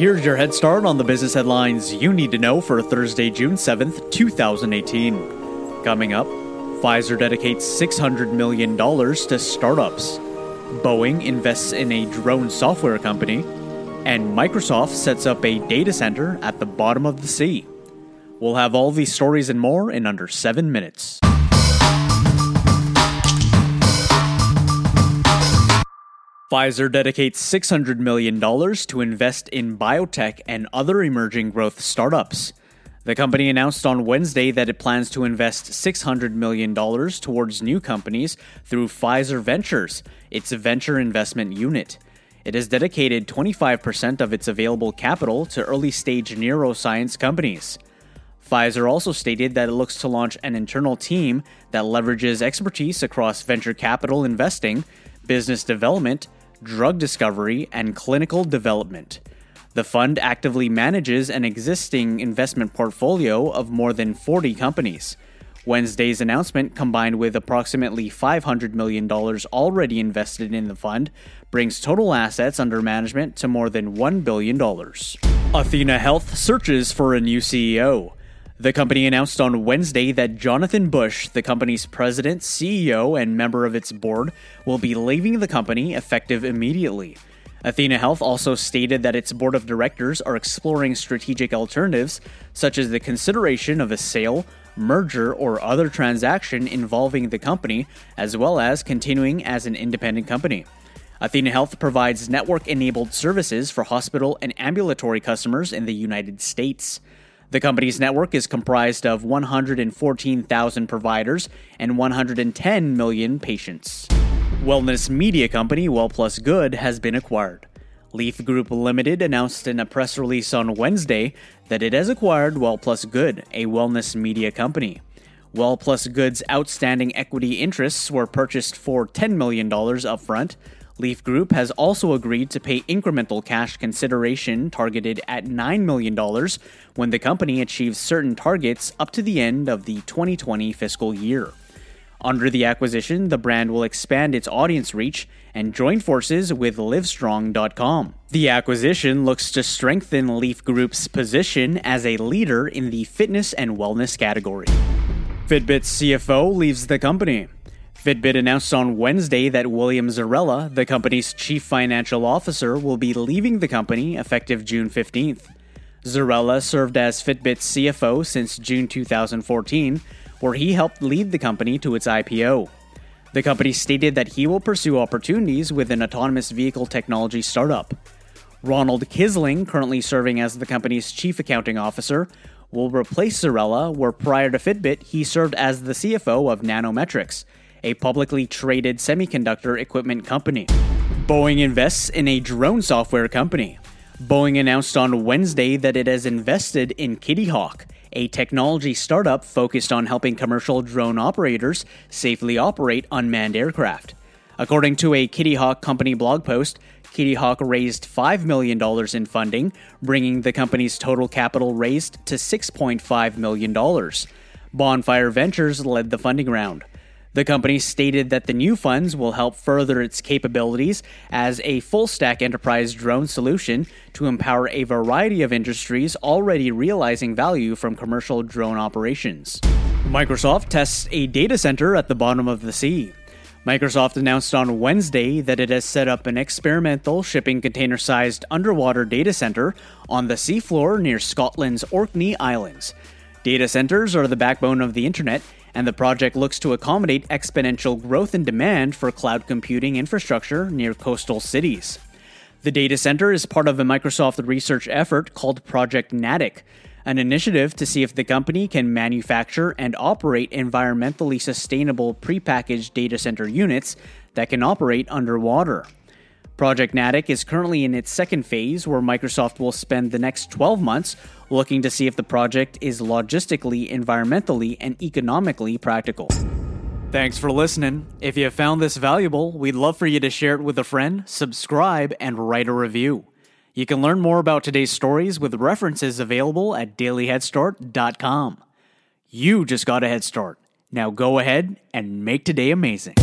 Here's your head start on the business headlines you need to know for Thursday, June 7th, 2018. Coming up, Pfizer dedicates $600 million to startups. Boeing invests in a drone software company. And Microsoft sets up a data center at the bottom of the sea. We'll have all these stories and more in under seven minutes. Pfizer dedicates $600 million to invest in biotech and other emerging growth startups. The company announced on Wednesday that it plans to invest $600 million towards new companies through Pfizer Ventures, its venture investment unit. It has dedicated 25% of its available capital to early stage neuroscience companies. Pfizer also stated that it looks to launch an internal team that leverages expertise across venture capital investing, business development, drug discovery, and clinical development. The fund actively manages an existing investment portfolio of more than 40 companies. Wednesday's announcement, combined with approximately $500 million already invested in the fund, brings total assets under management to more than $1 billion. Athena Health searches for a new CEO. The company announced on Wednesday that Jonathan Bush, the company's president, CEO, and member of its board, will be leaving the company effective immediately. Athena Health also stated that its board of directors are exploring strategic alternatives, such as the consideration of a sale, merger, or other transaction involving the company, as well as continuing as an independent company. Athena Health provides network enabled services for hospital and ambulatory customers in the United States. The company's network is comprised of 114,000 providers and 110 million patients. Wellness media company Well Plus Good has been acquired. Leaf Group Limited announced in a press release on Wednesday that it has acquired Well Plus Good, a wellness media company. Well Plus Good's outstanding equity interests were purchased for $10 million upfront, Leaf Group has also agreed to pay incremental cash consideration targeted at $9 million when the company achieves certain targets up to the end of the 2020 fiscal year. Under the acquisition, the brand will expand its audience reach and join forces with Livestrong.com. The acquisition looks to strengthen Leaf Group's position as a leader in the fitness and wellness category. Fitbit's CFO leaves the company. Fitbit announced on Wednesday that William Zerella, the company's chief financial officer, will be leaving the company effective June 15th. Zerella served as Fitbit's CFO since June 2014, where he helped lead the company to its IPO. The company stated that he will pursue opportunities with an autonomous vehicle technology startup. Ronald Kisling, currently serving as the company's chief accounting officer, will replace Zerella, where prior to Fitbit, he served as the CFO of Nanometrics, a publicly traded semiconductor equipment company. Boeing invests in a drone software company. Boeing announced on Wednesday that it has invested in Kitty Hawk, a technology startup focused on helping commercial drone operators safely operate unmanned aircraft. According to a Kitty Hawk company blog post, Kitty Hawk raised $5 million in funding, bringing the company's total capital raised to $6.5 million. Bonfire Ventures led the funding round. The company stated that the new funds will help further its capabilities as a full stack enterprise drone solution to empower a variety of industries already realizing value from commercial drone operations. Microsoft tests a data center at the bottom of the sea. Microsoft announced on Wednesday that it has set up an experimental shipping container sized underwater data center on the seafloor near Scotland's Orkney Islands. Data centers are the backbone of the internet and the project looks to accommodate exponential growth in demand for cloud computing infrastructure near coastal cities. The data center is part of a Microsoft research effort called Project Natick, an initiative to see if the company can manufacture and operate environmentally sustainable prepackaged data center units that can operate underwater. Project Natick is currently in its second phase, where Microsoft will spend the next 12 months looking to see if the project is logistically, environmentally, and economically practical. Thanks for listening. If you found this valuable, we'd love for you to share it with a friend, subscribe, and write a review. You can learn more about today's stories with references available at dailyheadstart.com. You just got a head start. Now go ahead and make today amazing.